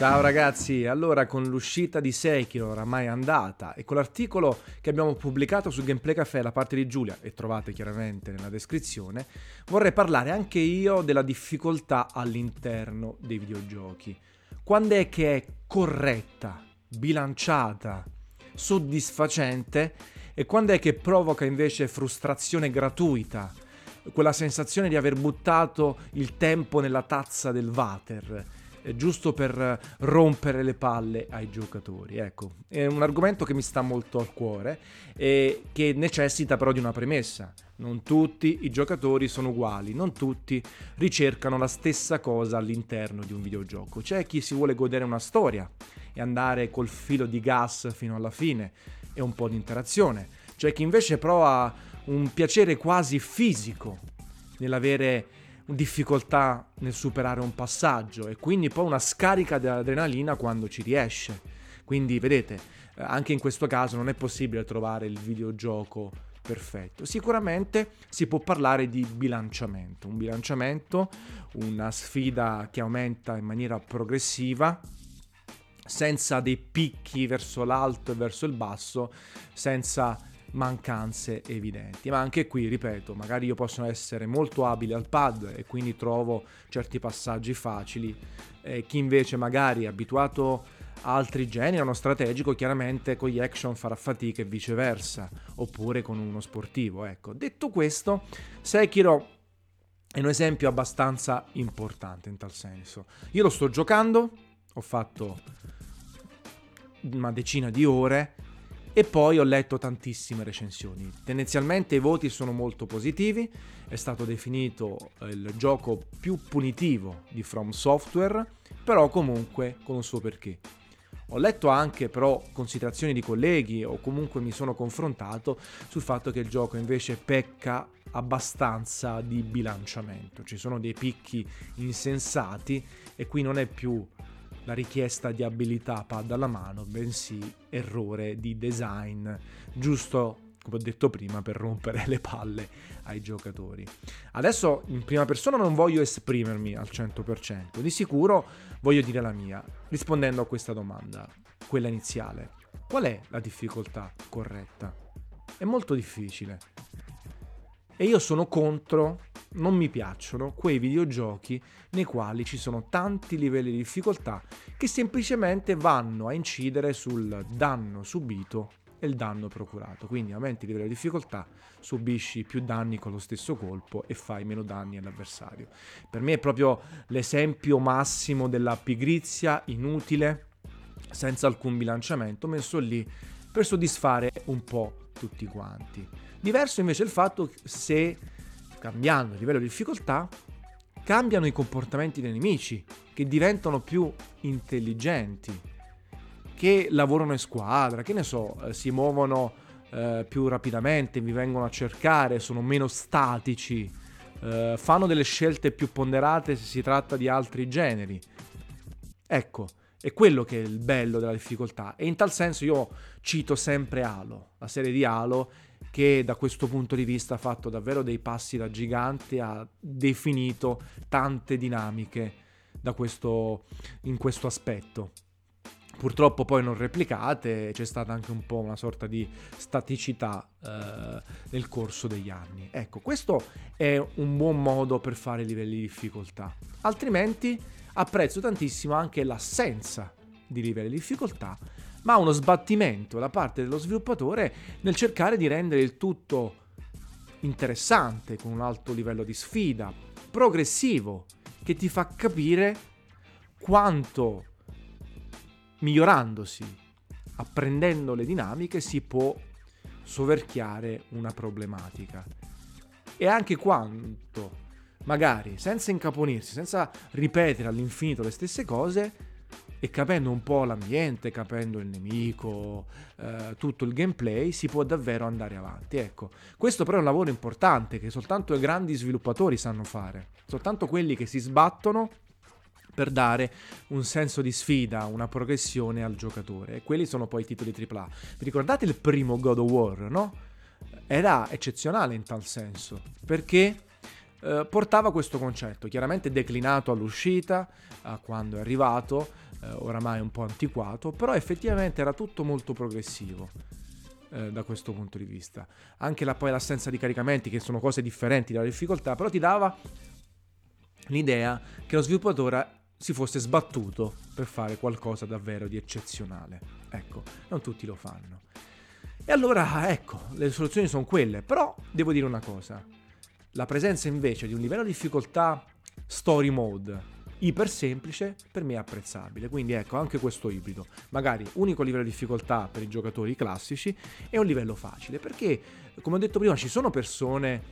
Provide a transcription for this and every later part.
Ciao ragazzi, allora con l'uscita di Sekiro oramai andata e con l'articolo che abbiamo pubblicato su Gameplay Café la parte di Giulia e trovate chiaramente nella descrizione, vorrei parlare anche io della difficoltà all'interno dei videogiochi. Quando è che è corretta, bilanciata, soddisfacente e quando è che provoca invece frustrazione gratuita, quella sensazione di aver buttato il tempo nella tazza del water giusto per rompere le palle ai giocatori. Ecco, è un argomento che mi sta molto al cuore e che necessita però di una premessa. Non tutti i giocatori sono uguali, non tutti ricercano la stessa cosa all'interno di un videogioco. C'è chi si vuole godere una storia e andare col filo di gas fino alla fine e un po' di interazione. C'è chi invece prova un piacere quasi fisico nell'avere difficoltà nel superare un passaggio e quindi poi una scarica di adrenalina quando ci riesce. Quindi vedete, eh, anche in questo caso non è possibile trovare il videogioco perfetto. Sicuramente si può parlare di bilanciamento, un bilanciamento, una sfida che aumenta in maniera progressiva senza dei picchi verso l'alto e verso il basso, senza mancanze evidenti. Ma anche qui, ripeto, magari io posso essere molto abile al pad e quindi trovo certi passaggi facili, eh, chi invece magari è abituato a altri generi, a uno strategico, chiaramente con gli action farà fatica e viceversa, oppure con uno sportivo. Ecco, detto questo, Sekiro è un esempio abbastanza importante in tal senso. Io lo sto giocando, ho fatto una decina di ore, e poi ho letto tantissime recensioni. Tendenzialmente i voti sono molto positivi, è stato definito eh, il gioco più punitivo di From Software, però comunque con un suo perché. Ho letto anche però considerazioni di colleghi o comunque mi sono confrontato sul fatto che il gioco invece pecca abbastanza di bilanciamento, ci sono dei picchi insensati e qui non è più la richiesta di abilità pad alla mano, bensì errore di design, giusto come ho detto prima, per rompere le palle ai giocatori. Adesso in prima persona non voglio esprimermi al 100%, di sicuro voglio dire la mia, rispondendo a questa domanda, quella iniziale. Qual è la difficoltà corretta? È molto difficile. E io sono contro non mi piacciono quei videogiochi nei quali ci sono tanti livelli di difficoltà che semplicemente vanno a incidere sul danno subito e il danno procurato. Quindi aumenti il livello di difficoltà, subisci più danni con lo stesso colpo e fai meno danni all'avversario. Per me è proprio l'esempio massimo della pigrizia inutile, senza alcun bilanciamento, messo lì per soddisfare un po' tutti quanti. Diverso invece il fatto se cambiando il livello di difficoltà, cambiano i comportamenti dei nemici, che diventano più intelligenti, che lavorano in squadra, che ne so, eh, si muovono eh, più rapidamente, vi vengono a cercare, sono meno statici, eh, fanno delle scelte più ponderate se si tratta di altri generi. Ecco, è quello che è il bello della difficoltà. E in tal senso io cito sempre Halo, la serie di Halo, che da questo punto di vista ha fatto davvero dei passi da gigante, ha definito tante dinamiche questo, in questo aspetto. Purtroppo poi non replicate, c'è stata anche un po' una sorta di staticità eh, nel corso degli anni. Ecco, questo è un buon modo per fare livelli di difficoltà. Altrimenti apprezzo tantissimo anche l'assenza di livelli di difficoltà ma uno sbattimento da parte dello sviluppatore nel cercare di rendere il tutto interessante, con un alto livello di sfida, progressivo, che ti fa capire quanto migliorandosi, apprendendo le dinamiche, si può soverchiare una problematica. E anche quanto, magari, senza incaponirsi, senza ripetere all'infinito le stesse cose, e capendo un po' l'ambiente, capendo il nemico, eh, tutto il gameplay, si può davvero andare avanti. Ecco, questo però è un lavoro importante che soltanto i grandi sviluppatori sanno fare, soltanto quelli che si sbattono per dare un senso di sfida, una progressione al giocatore. E quelli sono poi i titoli AAA. Vi ricordate il primo God of War, no? Era eccezionale in tal senso, perché eh, portava questo concetto, chiaramente declinato all'uscita, a quando è arrivato, eh, oramai un po' antiquato, però effettivamente era tutto molto progressivo eh, da questo punto di vista. Anche la, poi l'assenza di caricamenti, che sono cose differenti dalla difficoltà, però ti dava l'idea che lo sviluppatore si fosse sbattuto per fare qualcosa davvero di eccezionale. Ecco, non tutti lo fanno. E allora, ecco, le soluzioni sono quelle, però devo dire una cosa. La presenza invece di un livello di difficoltà story mode iper semplice per me apprezzabile. Quindi ecco anche questo ibrido. Magari unico livello di difficoltà per i giocatori classici e un livello facile. Perché, come ho detto prima, ci sono persone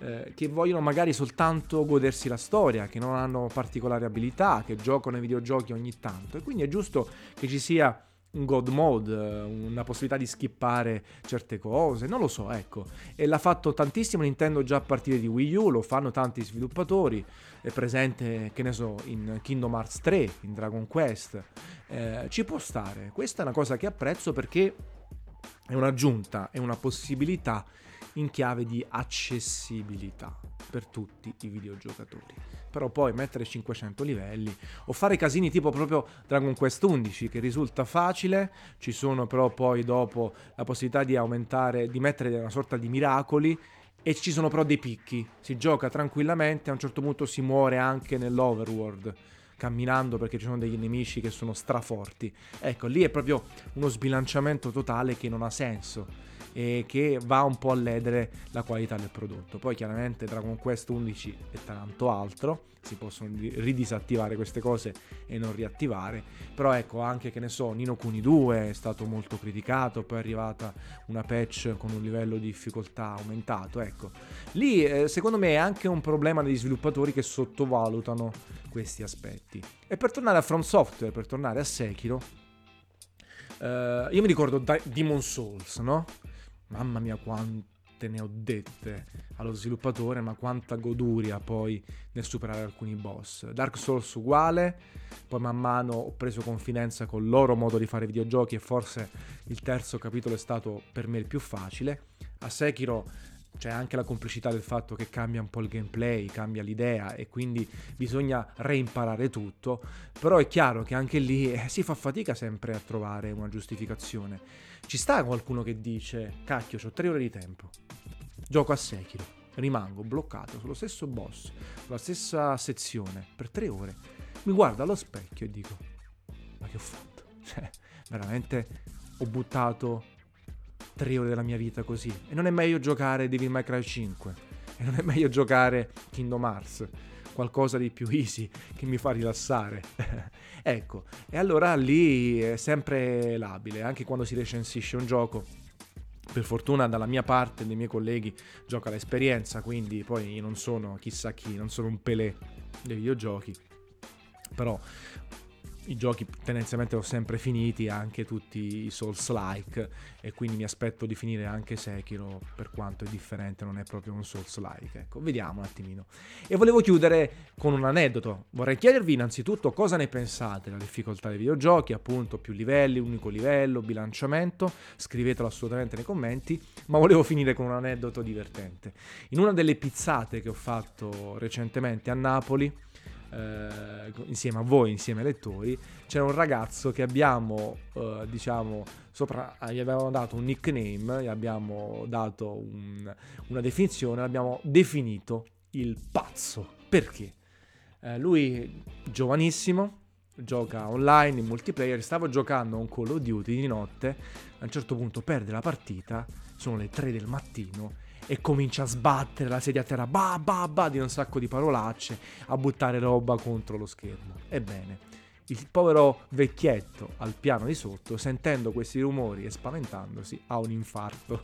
eh, che vogliono magari soltanto godersi la storia, che non hanno particolari abilità, che giocano ai videogiochi ogni tanto. E quindi è giusto che ci sia un god mode, una possibilità di skippare certe cose, non lo so, ecco. E l'ha fatto tantissimo Nintendo già a partire di Wii U, lo fanno tanti sviluppatori, è presente, che ne so, in Kingdom Hearts 3, in Dragon Quest. Eh, ci può stare. Questa è una cosa che apprezzo perché è un'aggiunta, è una possibilità in chiave di accessibilità per tutti i videogiocatori. Però poi mettere 500 livelli o fare casini tipo proprio Dragon Quest 11 che risulta facile, ci sono però poi dopo la possibilità di aumentare, di mettere una sorta di miracoli e ci sono però dei picchi, si gioca tranquillamente, a un certo punto si muore anche nell'overworld camminando perché ci sono degli nemici che sono straforti. Ecco, lì è proprio uno sbilanciamento totale che non ha senso e che va un po' a ledere la qualità del prodotto. Poi chiaramente Dragon Quest 11 e tanto altro, si possono ridisattivare queste cose e non riattivare, però ecco anche che ne so, Nino Kuni 2 è stato molto criticato, poi è arrivata una patch con un livello di difficoltà aumentato, ecco. Lì eh, secondo me è anche un problema degli sviluppatori che sottovalutano questi aspetti. E per tornare a From Software, per tornare a Sekiro, Uh, io mi ricordo Demon Souls, no? Mamma mia quante ne ho dette allo sviluppatore, ma quanta goduria poi nel superare alcuni boss. Dark Souls uguale, poi man mano ho preso confidenza con il loro modo di fare videogiochi e forse il terzo capitolo è stato per me il più facile. A Sekiro c'è anche la complicità del fatto che cambia un po' il gameplay, cambia l'idea e quindi bisogna reimparare tutto, però è chiaro che anche lì eh, si fa fatica sempre a trovare una giustificazione. Ci sta qualcuno che dice, cacchio, ho tre ore di tempo, gioco a Sekiro, rimango bloccato sullo stesso boss, sulla stessa sezione, per tre ore, mi guardo allo specchio e dico, ma che ho fatto? Cioè, veramente ho buttato tre ore della mia vita così. E non è meglio giocare Devil May Cry 5, e non è meglio giocare Kingdom Hearts, qualcosa di più easy che mi fa rilassare. ecco, e allora lì è sempre labile, anche quando si recensisce un gioco. Per fortuna dalla mia parte, dei miei colleghi, gioca l'esperienza, quindi poi io non sono chissà chi, non sono un pelé dei videogiochi, però i giochi tendenzialmente ho sempre finiti, anche tutti i Souls-like, e quindi mi aspetto di finire anche Sekiro, per quanto è differente, non è proprio un Souls-like. Ecco, vediamo un attimino. E volevo chiudere con un aneddoto. Vorrei chiedervi innanzitutto cosa ne pensate della difficoltà dei videogiochi, appunto più livelli, unico livello, bilanciamento, scrivetelo assolutamente nei commenti, ma volevo finire con un aneddoto divertente. In una delle pizzate che ho fatto recentemente a Napoli, eh, insieme a voi, insieme ai lettori, c'era un ragazzo che abbiamo, eh, diciamo, sopra, gli abbiamo dato un nickname, gli abbiamo dato un, una definizione, l'abbiamo definito il pazzo. Perché? Eh, lui, giovanissimo, gioca online in multiplayer, stavo giocando a un Call of Duty di notte, a un certo punto perde la partita, sono le 3 del mattino e comincia a sbattere la sedia a terra, ba ba ba di un sacco di parolacce, a buttare roba contro lo schermo. Ebbene, il povero vecchietto al piano di sotto, sentendo questi rumori e spaventandosi, ha un infarto.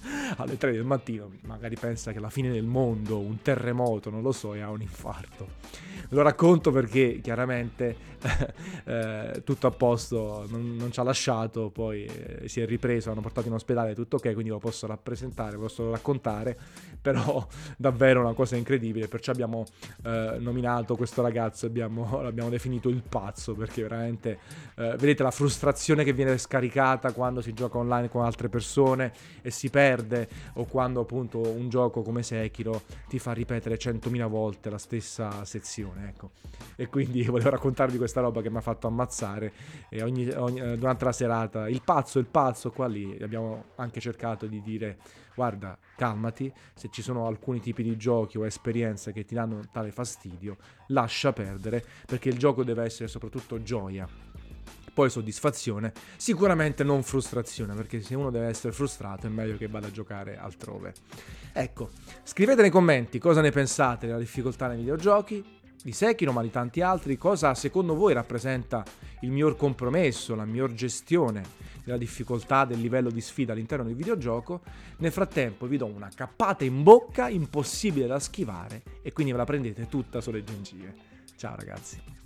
Alle 3 del mattino, magari pensa che la fine del mondo, un terremoto, non lo so, e ha un infarto. Lo racconto perché chiaramente eh, tutto a posto, non, non ci ha lasciato, poi eh, si è ripreso, hanno portato in ospedale, tutto ok, quindi lo posso rappresentare, lo posso raccontare, però davvero una cosa incredibile, perciò abbiamo eh, nominato questo ragazzo, abbiamo, l'abbiamo definito il pazzo, perché veramente, eh, vedete la frustrazione che viene scaricata quando si gioca online con altre persone e si perde perde o quando appunto un gioco come Sekiro ti fa ripetere 100.000 volte la stessa sezione, ecco. E quindi volevo raccontarvi questa roba che mi ha fatto ammazzare e ogni, ogni, eh, durante la serata il pazzo, il pazzo, qua lì abbiamo anche cercato di dire guarda, calmati, se ci sono alcuni tipi di giochi o esperienze che ti danno tale fastidio, lascia perdere perché il gioco deve essere soprattutto gioia poi soddisfazione, sicuramente non frustrazione, perché se uno deve essere frustrato è meglio che vada a giocare altrove. Ecco, scrivete nei commenti cosa ne pensate della difficoltà nei videogiochi, di Sekiro ma di tanti altri, cosa secondo voi rappresenta il miglior compromesso, la miglior gestione della difficoltà del livello di sfida all'interno del videogioco. Nel frattempo vi do una cappata in bocca impossibile da schivare e quindi ve la prendete tutta sulle gengive. Ciao ragazzi.